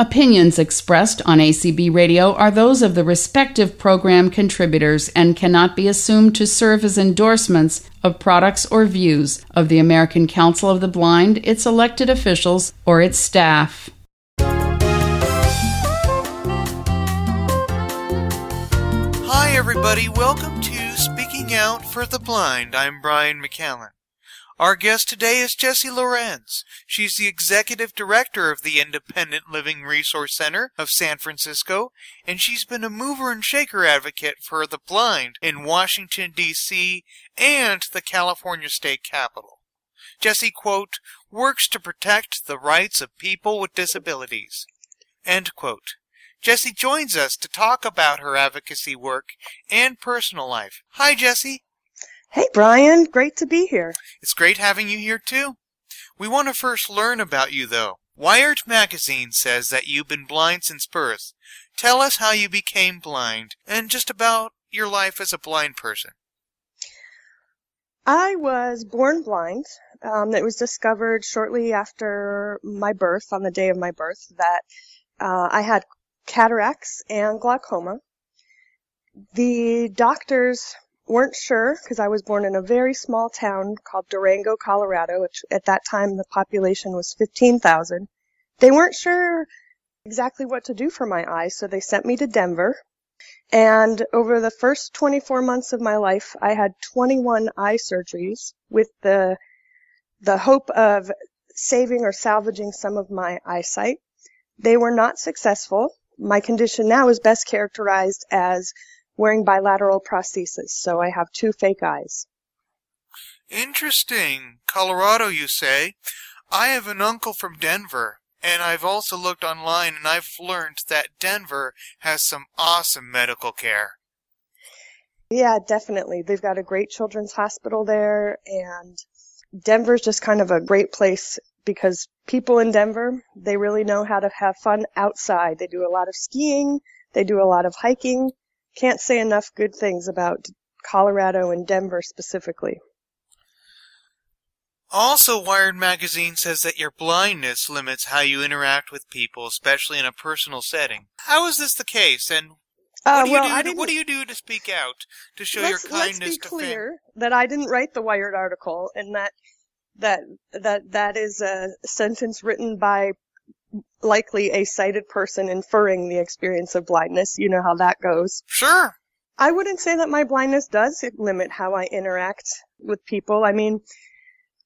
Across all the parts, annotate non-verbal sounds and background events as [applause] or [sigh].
Opinions expressed on ACB Radio are those of the respective program contributors and cannot be assumed to serve as endorsements of products or views of the American Council of the Blind, its elected officials, or its staff. Hi, everybody. Welcome to Speaking Out for the Blind. I'm Brian McCallen. Our guest today is Jessie Lorenz. She's the executive director of the Independent Living Resource Center of San Francisco, and she's been a mover and shaker advocate for the blind in Washington, D.C. and the California state capitol. Jessie, quote, works to protect the rights of people with disabilities, end quote. Jessie joins us to talk about her advocacy work and personal life. Hi, Jessie. Hey, Brian. Great to be here. It's great having you here, too. We want to first learn about you, though. Wired magazine says that you've been blind since birth. Tell us how you became blind and just about your life as a blind person. I was born blind. Um, it was discovered shortly after my birth, on the day of my birth, that uh, I had cataracts and glaucoma. The doctors weren't sure because I was born in a very small town called Durango, Colorado, which at that time the population was 15,000. They weren't sure exactly what to do for my eyes, so they sent me to Denver. And over the first 24 months of my life, I had 21 eye surgeries with the the hope of saving or salvaging some of my eyesight. They were not successful. My condition now is best characterized as wearing bilateral prosthesis, so I have two fake eyes. Interesting. Colorado, you say? I have an uncle from Denver, and I've also looked online and I've learned that Denver has some awesome medical care. Yeah, definitely. They've got a great children's hospital there, and Denver's just kind of a great place because people in Denver, they really know how to have fun outside. They do a lot of skiing, they do a lot of hiking, can't say enough good things about Colorado and Denver specifically. Also, Wired Magazine says that your blindness limits how you interact with people, especially in a personal setting. How is this the case, and Uh, what, do you well, do to, what do you do to speak out to show your kindness let's be clear that I didn't write the Wired article, and that that that that is a sentence written by likely a sighted person inferring the experience of blindness. You know how that goes. Sure. I wouldn't say that my blindness does limit how I interact with people. I mean,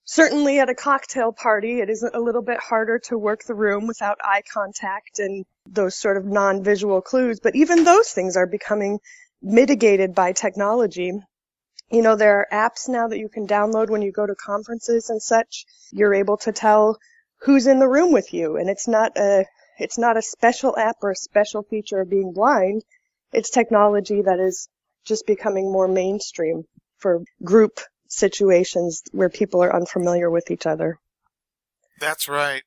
certainly at a cocktail party, it is a little bit harder to work the room without eye contact and those sort of non-visual clues, but even those things are becoming mitigated by technology. You know, there are apps now that you can download when you go to conferences and such. You're able to tell who's in the room with you, and it's not a it's not a special app or a special feature of being blind. It's technology that is just becoming more mainstream for group situations where people are unfamiliar with each other. That's right.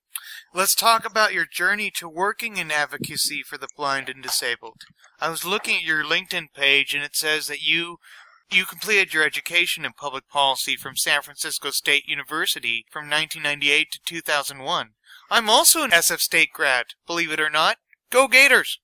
Let's talk about your journey to working in advocacy for the blind and disabled. I was looking at your LinkedIn page and it says that you you completed your education in public policy from San Francisco State University from 1998 to 2001. I'm also an SF State grad, believe it or not. Go Gators!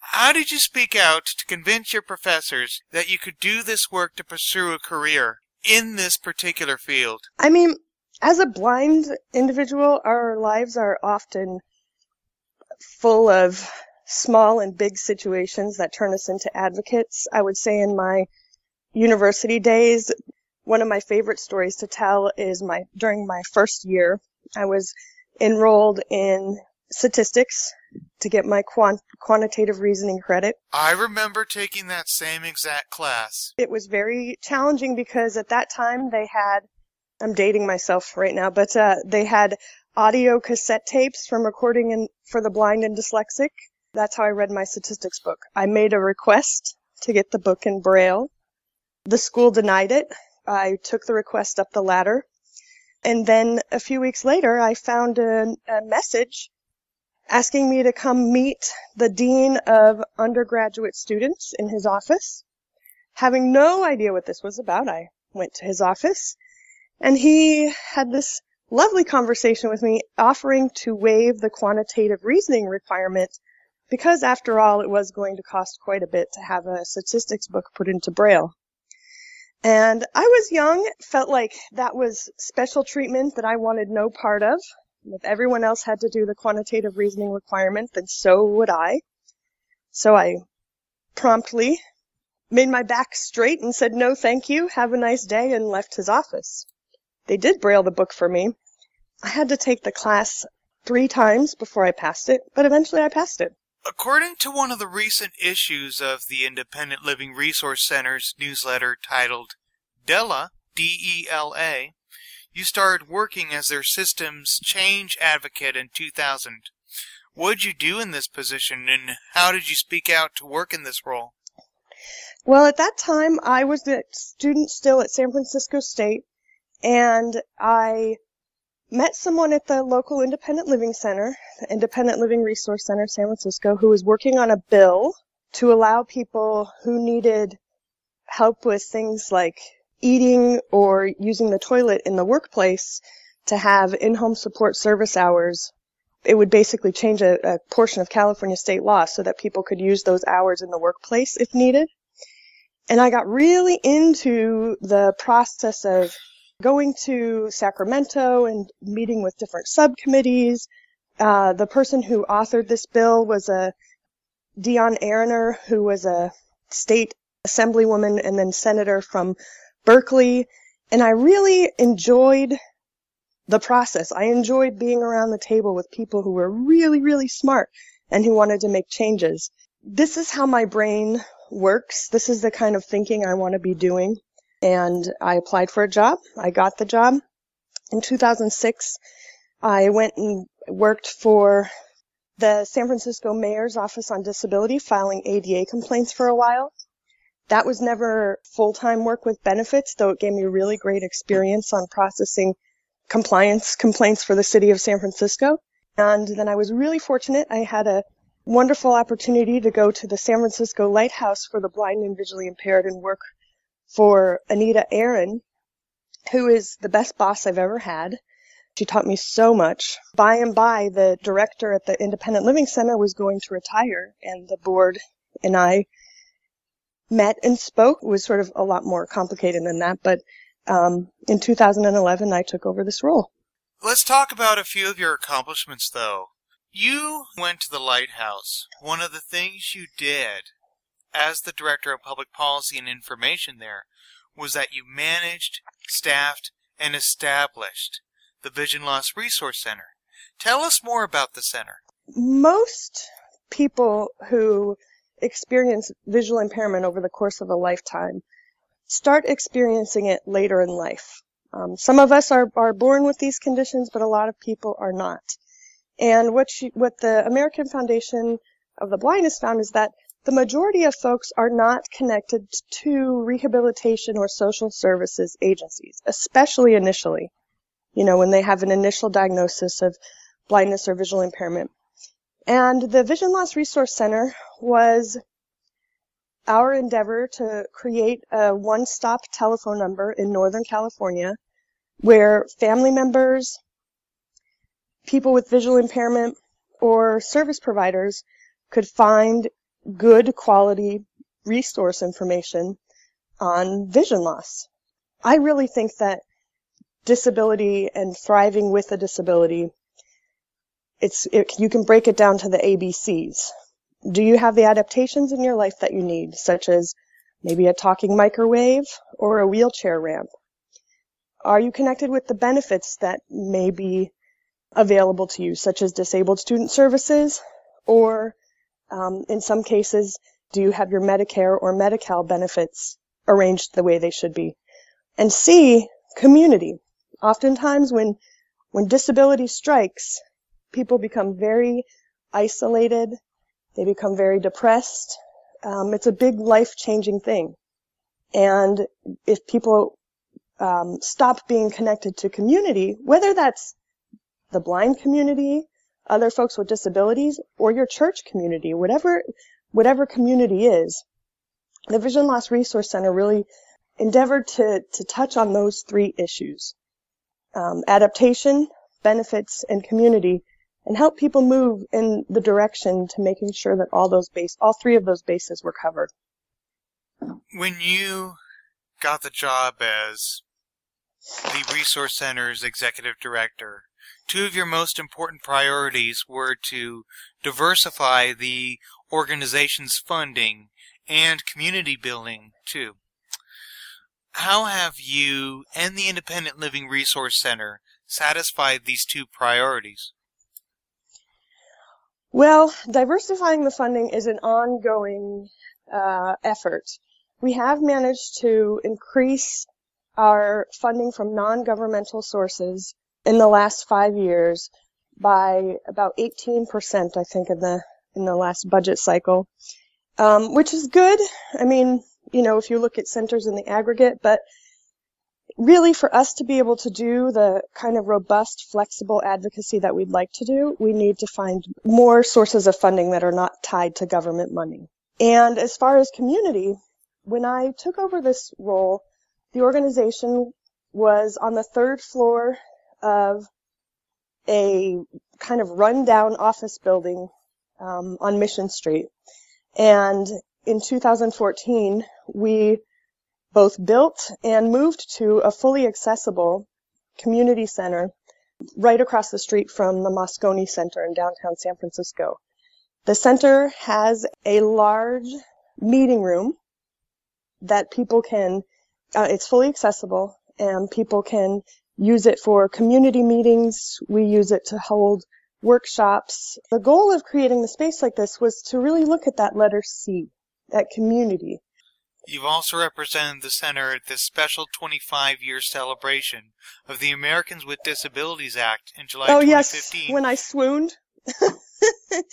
How did you speak out to convince your professors that you could do this work to pursue a career in this particular field? I mean, as a blind individual, our lives are often full of small and big situations that turn us into advocates. I would say in my university days, one of my favorite stories to tell is my during my first year, I was enrolled in statistics to get my quant- quantitative reasoning credit. I remember taking that same exact class. It was very challenging because at that time they had, I'm dating myself right now, but uh, they had audio cassette tapes from recording in, for the blind and dyslexic. That's how I read my statistics book. I made a request to get the book in Braille. The school denied it. I took the request up the ladder. And then a few weeks later, I found a, a message asking me to come meet the dean of undergraduate students in his office. Having no idea what this was about, I went to his office and he had this lovely conversation with me, offering to waive the quantitative reasoning requirement because after all, it was going to cost quite a bit to have a statistics book put into Braille. And I was young, felt like that was special treatment that I wanted no part of. If everyone else had to do the quantitative reasoning requirement, then so would I. So I promptly made my back straight and said, no, thank you, have a nice day, and left his office. They did braille the book for me. I had to take the class three times before I passed it, but eventually I passed it. According to one of the recent issues of the Independent Living Resource Center's newsletter titled Dela, D-E-L-A, you started working as their systems change advocate in 2000. What did you do in this position and how did you speak out to work in this role? Well, at that time, I was a student still at San Francisco State and I met someone at the local independent living center, the Independent Living Resource Center, San Francisco, who was working on a bill to allow people who needed help with things like eating or using the toilet in the workplace to have in-home support service hours. It would basically change a, a portion of California state law so that people could use those hours in the workplace if needed. And I got really into the process of going to Sacramento and meeting with different subcommittees. Uh, the person who authored this bill was a Dion Aroner, who was a state assemblywoman and then senator from Berkeley. And I really enjoyed the process. I enjoyed being around the table with people who were really, really smart and who wanted to make changes. This is how my brain works. This is the kind of thinking I want to be doing and I applied for a job. I got the job. In 2006, I went and worked for the San Francisco Mayor's Office on Disability, filing ADA complaints for a while. That was never full-time work with benefits, though it gave me really great experience on processing compliance complaints for the city of San Francisco. And then I was really fortunate. I had a wonderful opportunity to go to the San Francisco Lighthouse for the Blind and Visually Impaired and work for Anita Aaron, who is the best boss I've ever had. She taught me so much. By and by, the director at the Independent Living Center was going to retire, and the board and I met and spoke. It was sort of a lot more complicated than that, but um, in 2011, I took over this role. Let's talk about a few of your accomplishments, though. You went to the lighthouse. One of the things you did as the Director of Public Policy and Information there was that you managed, staffed, and established the Vision Loss Resource Center. Tell us more about the center. Most people who experience visual impairment over the course of a lifetime start experiencing it later in life. Um, some of us are, are born with these conditions, but a lot of people are not. And what, she, what the American Foundation of the Blind has found is that the majority of folks are not connected to rehabilitation or social services agencies, especially initially. You know, when they have an initial diagnosis of blindness or visual impairment. And the Vision Loss Resource Center was our endeavor to create a one-stop telephone number in Northern California where family members, people with visual impairment, or service providers could find good quality resource information on vision loss. I really think that disability and thriving with a disability, it's, it, you can break it down to the ABCs. Do you have the adaptations in your life that you need, such as maybe a talking microwave or a wheelchair ramp? Are you connected with the benefits that may be available to you, such as disabled student services or um, in some cases, do you have your Medicare or Medi-Cal benefits arranged the way they should be? And C, community. Oftentimes when, when disability strikes, people become very isolated. They become very depressed. Um, it's a big life-changing thing. And if people um, stop being connected to community, whether that's the blind community, other folks with disabilities or your church community, whatever, whatever community is. The Vision Loss Resource Center really endeavored to, to touch on those three issues. um, adaptation, benefits, and community, and help people move in the direction to making sure that all those base, all three of those bases were covered. When you got the job as the Resource Center's executive director, two of your most important priorities were to diversify the organization's funding and community building too. How have you and the Independent Living Resource Center satisfied these two priorities? Well, diversifying the funding is an ongoing uh, effort. We have managed to increase our funding from non-governmental sources in the last five years by about 18%, I think, in the in the last budget cycle, um, which is good. I mean, you know, if you look at centers in the aggregate, but really for us to be able to do the kind of robust, flexible advocacy that we'd like to do, we need to find more sources of funding that are not tied to government money. And as far as community, when I took over this role, the organization was on the third floor of a kind of rundown office building um, on Mission Street. And in 2014, we both built and moved to a fully accessible community center right across the street from the Moscone Center in downtown San Francisco. The center has a large meeting room that people can, uh, it's fully accessible and people can use it for community meetings. We use it to hold workshops. The goal of creating the space like this was to really look at that letter C, that community. You've also represented the center at this special 25 year celebration of the Americans with Disabilities Act in July oh, 2015. yes, when I swooned. [laughs]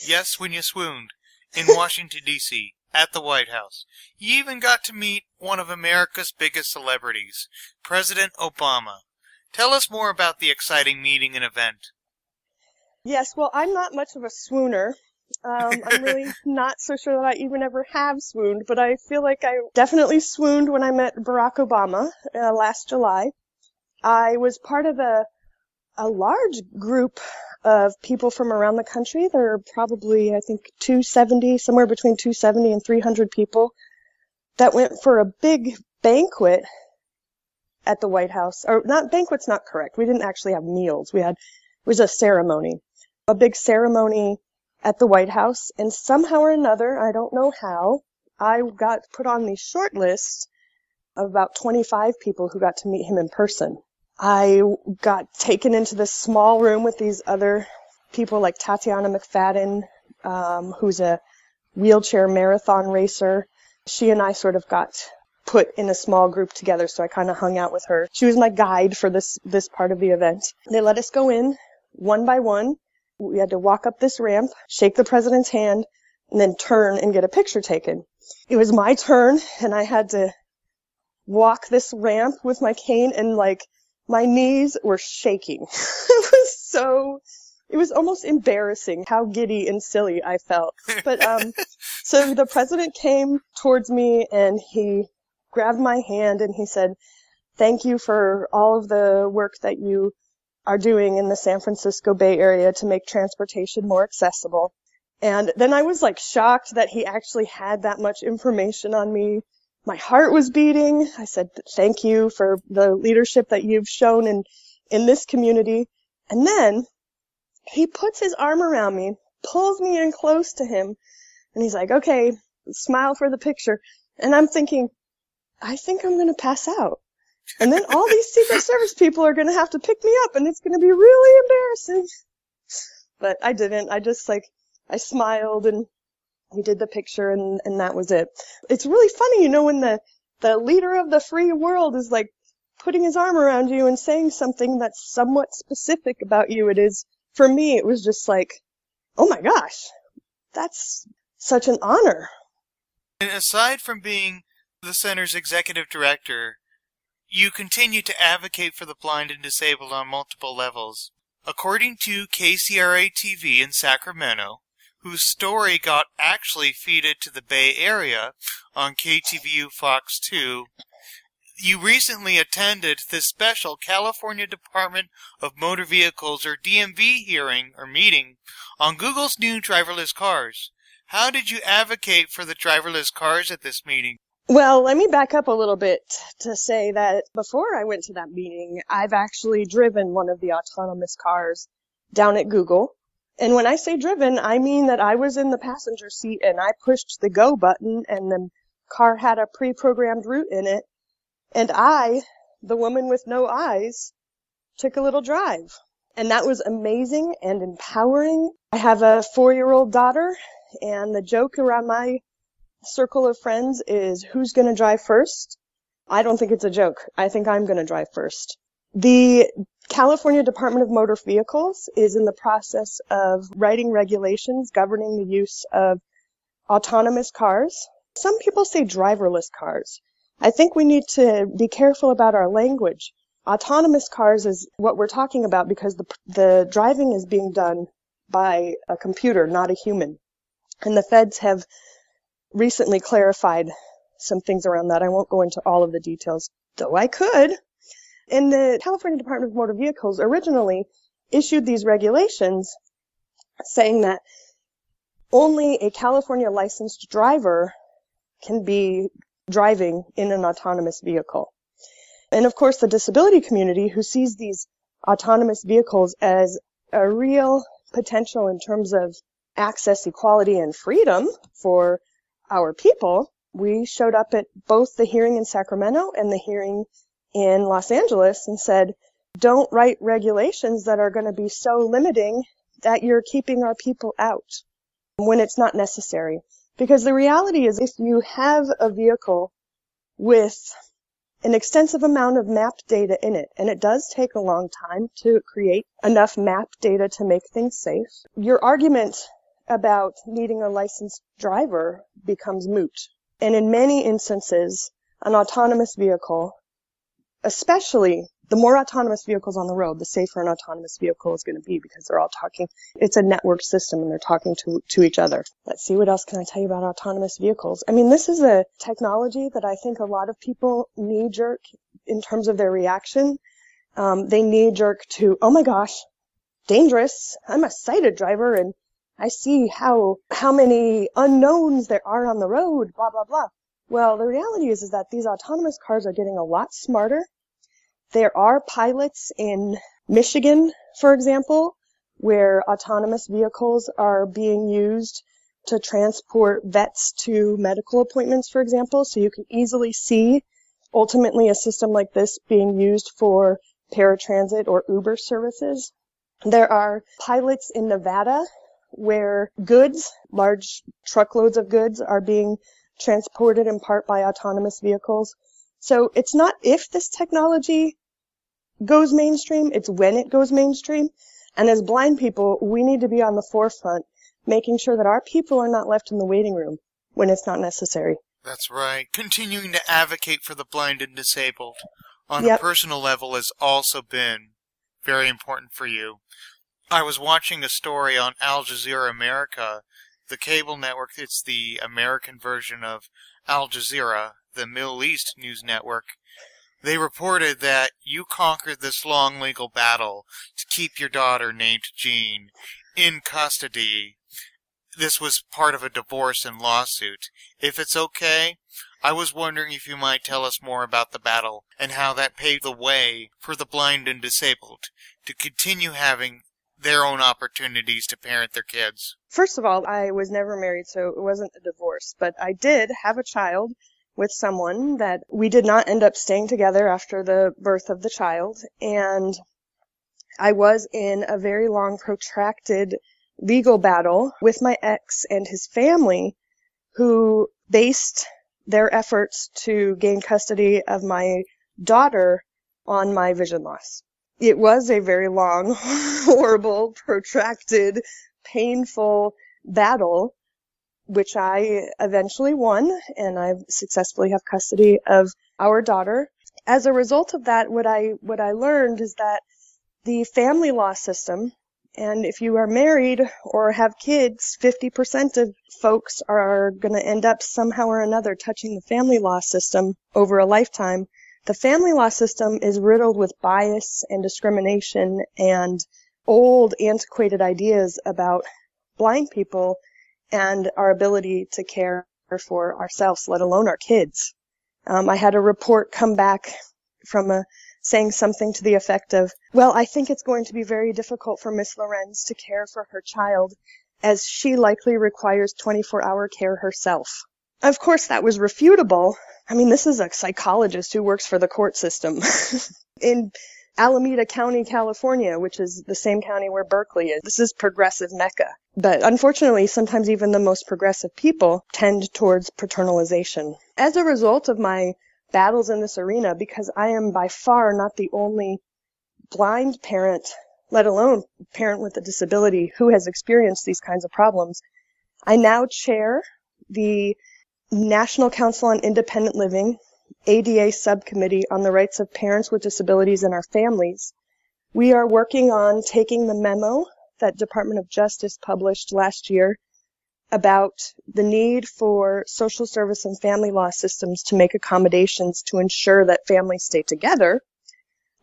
yes, when you swooned in Washington, D.C., at the White House. You even got to meet one of America's biggest celebrities, President Obama. Tell us more about the exciting meeting and event. Yes, well, I'm not much of a swooner. Um, I'm really [laughs] not so sure that I even ever have swooned, but I feel like I definitely swooned when I met Barack Obama uh, last July. I was part of a a large group of people from around the country. There are probably, I think, 270, somewhere between 270 and 300 people that went for a big banquet at the White House. Or not banquet's not correct. We didn't actually have meals. We had it was a ceremony, a big ceremony at the White House, and somehow or another, I don't know how, I got put on the short list of about 25 people who got to meet him in person. I got taken into this small room with these other people like Tatiana McFadden, um, who's a wheelchair marathon racer. She and I sort of got put in a small group together, so I kind of hung out with her. She was my guide for this this part of the event. They let us go in one by one. We had to walk up this ramp, shake the president's hand, and then turn and get a picture taken. It was my turn, and I had to walk this ramp with my cane, and like my knees were shaking. [laughs] it was so it was almost embarrassing how giddy and silly I felt. But um [laughs] so the president came towards me and he grabbed my hand and he said, "Thank you for all of the work that you are doing in the San Francisco Bay Area to make transportation more accessible." And then I was like shocked that he actually had that much information on me my heart was beating. I said, thank you for the leadership that you've shown in, in this community. And then he puts his arm around me, pulls me in close to him, and he's like, okay, smile for the picture. And I'm thinking, I think I'm going to pass out. And then all these Secret [laughs] Service people are going to have to pick me up and it's going to be really embarrassing. But I didn't. I just like, I smiled and we did the picture and, and that was it. It's really funny, you know, when the, the leader of the free world is like putting his arm around you and saying something that's somewhat specific about you. It is, for me, it was just like, oh my gosh, that's such an honor. And aside from being the center's executive director, you continue to advocate for the blind and disabled on multiple levels. According to KCRA TV in Sacramento, whose story got actually feeded to the Bay Area on KTVU Fox 2, you recently attended the special California Department of Motor Vehicles or DMV hearing or meeting on Google's new driverless cars. How did you advocate for the driverless cars at this meeting? Well, let me back up a little bit to say that before I went to that meeting, I've actually driven one of the autonomous cars down at Google. And when I say driven, I mean that I was in the passenger seat and I pushed the go button and the car had a pre-programmed route in it. And I, the woman with no eyes, took a little drive. And that was amazing and empowering. I have a four year old daughter and the joke around my circle of friends is who's going to drive first. I don't think it's a joke. I think I'm going to drive first. The California Department of Motor Vehicles is in the process of writing regulations governing the use of autonomous cars. Some people say driverless cars. I think we need to be careful about our language. Autonomous cars is what we're talking about because the, the driving is being done by a computer, not a human. And the feds have recently clarified some things around that. I won't go into all of the details, though I could. And the California Department of Motor Vehicles originally issued these regulations saying that only a California licensed driver can be driving in an autonomous vehicle. And of course, the disability community who sees these autonomous vehicles as a real potential in terms of access, equality, and freedom for our people, we showed up at both the hearing in Sacramento and the hearing in Los Angeles and said, don't write regulations that are going to be so limiting that you're keeping our people out when it's not necessary. Because the reality is if you have a vehicle with an extensive amount of map data in it, and it does take a long time to create enough map data to make things safe, your argument about needing a licensed driver becomes moot. And in many instances, an autonomous vehicle, especially the more autonomous vehicles on the road, the safer an autonomous vehicle is going to be because they're all talking. It's a network system and they're talking to, to each other. Let's see what else can I tell you about autonomous vehicles. I mean, this is a technology that I think a lot of people knee jerk in terms of their reaction. Um, they knee jerk to, oh my gosh, dangerous. I'm a sighted driver and I see how, how many unknowns there are on the road, blah, blah, blah. Well, the reality is, is that these autonomous cars are getting a lot smarter. There are pilots in Michigan, for example, where autonomous vehicles are being used to transport vets to medical appointments, for example. So you can easily see ultimately a system like this being used for paratransit or Uber services. There are pilots in Nevada where goods, large truckloads of goods are being transported in part by autonomous vehicles. So it's not if this technology goes mainstream, it's when it goes mainstream. And as blind people, we need to be on the forefront, making sure that our people are not left in the waiting room when it's not necessary. That's right. Continuing to advocate for the blind and disabled on Yep. a personal level has also been very important for you. I was watching a story on Al Jazeera America, the cable network. It's the American version of Al Jazeera, the Middle East news network. They reported that you conquered this long legal battle to keep your daughter named Jean in custody. This was part of a divorce and lawsuit. If it's okay, I was wondering if you might tell us more about the battle and how that paved the way for the blind and disabled to continue having their own opportunities to parent their kids. First of all, I was never married, so it wasn't a divorce, but I did have a child with someone that we did not end up staying together after the birth of the child. And I was in a very long, protracted legal battle with my ex and his family, who based their efforts to gain custody of my daughter on my vision loss. It was a very long, [laughs] horrible, protracted, painful battle, which I eventually won, and I successfully have custody of our daughter. As a result of that, what I what I learned is that the family law system, and if you are married or have kids, 50% of folks are going to end up somehow or another touching the family law system over a lifetime the family law system is riddled with bias and discrimination and old antiquated ideas about blind people and our ability to care for ourselves, let alone our kids. Um, I had a report come back from a saying something to the effect of, well, I think it's going to be very difficult for Miss Lorenz to care for her child as she likely requires 24 hour care herself. Of course, that was refutable. I mean, this is a psychologist who works for the court system. [laughs] In Alameda County, California, which is the same county where Berkeley is. This is progressive Mecca. But unfortunately, sometimes even the most progressive people tend towards paternalization. As a result of my battles in this arena, because I am by far not the only blind parent, let alone parent with a disability who has experienced these kinds of problems, I now chair the National Council on Independent Living, ADA subcommittee on the rights of parents with disabilities and our families. We are working on taking the memo that Department of Justice published last year about the need for social service and family law systems to make accommodations to ensure that families stay together.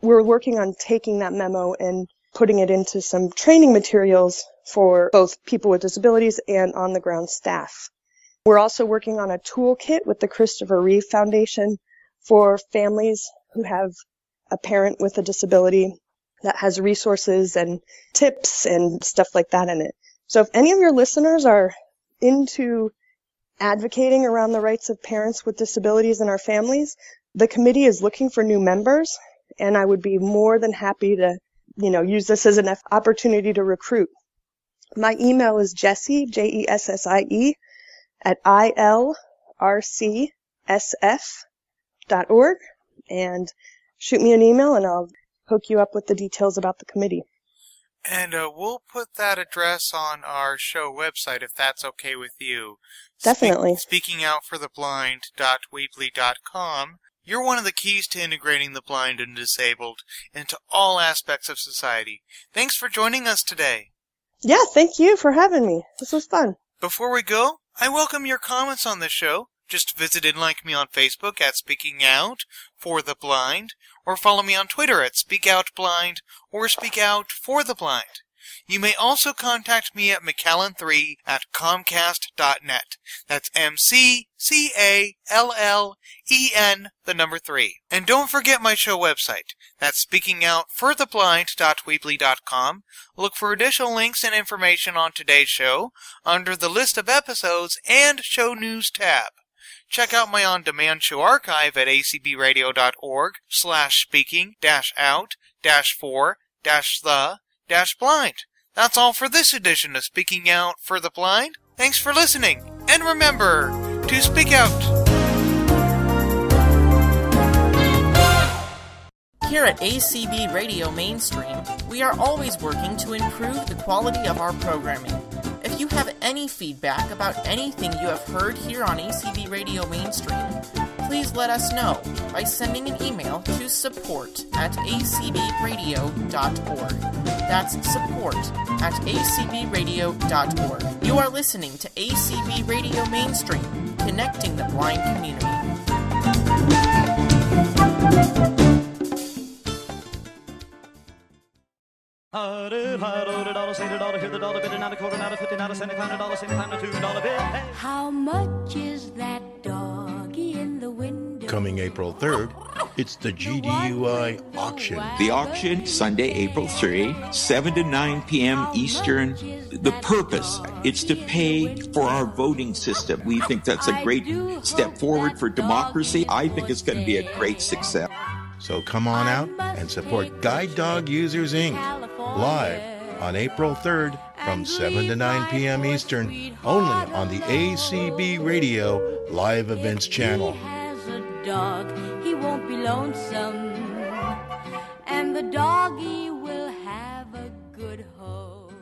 We're working on taking that memo and putting it into some training materials for both people with disabilities and on the ground staff. We're also working on a toolkit with the Christopher Reeve Foundation for families who have a parent with a disability that has resources and tips and stuff like that in it. So if any of your listeners are into advocating around the rights of parents with disabilities in our families, the committee is looking for new members and I would be more than happy to, you know, use this as an opportunity to recruit. My email is Jessie, J-E-S-S-I-E, at ilrcsf.org and shoot me an email and I'll hook you up with the details about the committee. And uh, we'll put that address on our show website if that's okay with you. Definitely. Spe- speakingoutfortheblind.weebly.com. You're one of the keys to integrating the blind and disabled into all aspects of society. Thanks for joining us today. Yeah, thank you for having me. This was fun. Before we go, I welcome your comments on the show. Just visit and like me on Facebook at Speaking Out for the Blind, or follow me on Twitter at Speak Out Blind or Speak Out for the Blind. You may also contact me at McCallen3 at Comcast.net. That's M-C-C-A-L-L-E-N, the number 3. And don't forget my show website. That's speakingoutfortheblind.weebly.com. Look for additional links and information on today's show under the list of episodes and show news tab. Check out my on-demand show archive at acbradio.org slash speaking dash out dash for dash the dash blind. That's all for this edition of Speaking Out for the Blind. Thanks for listening, and remember to speak out. Here at ACB Radio Mainstream, we are always working to improve the quality of our programming. If you have any feedback about anything you have heard here on ACB Radio Mainstream, please let us know by sending an email to support at acbradio.org. That's support at acbradio.org. You are listening to ACB Radio Mainstream, connecting the blind community. How much is that doggy in the window? Coming April 3rd, it's the GDUI auction. The auction, Sunday, April 3, 7 to 9 p.m. Eastern. The purpose, it's to pay for our voting system. We think that's a great step forward for democracy. I think it's going to be a great success. So come on out and support Guide Dog Users Inc. live on April 3rd from 7 to 9 p.m. Eastern, only on the ACB Radio Live Events channel. Has a dog, he won't be lonesome. And the doggy will have a good home.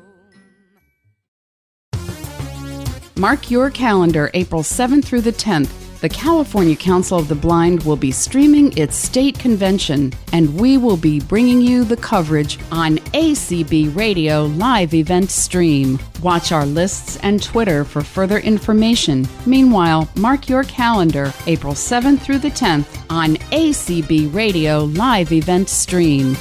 Mark your calendar April 7th through the 10th the California Council of the Blind will be streaming its state convention, and we will be bringing you the coverage on ACB Radio live event stream. Watch our lists and Twitter for further information. Meanwhile, mark your calendar April 7th through the 10th on ACB Radio live event stream.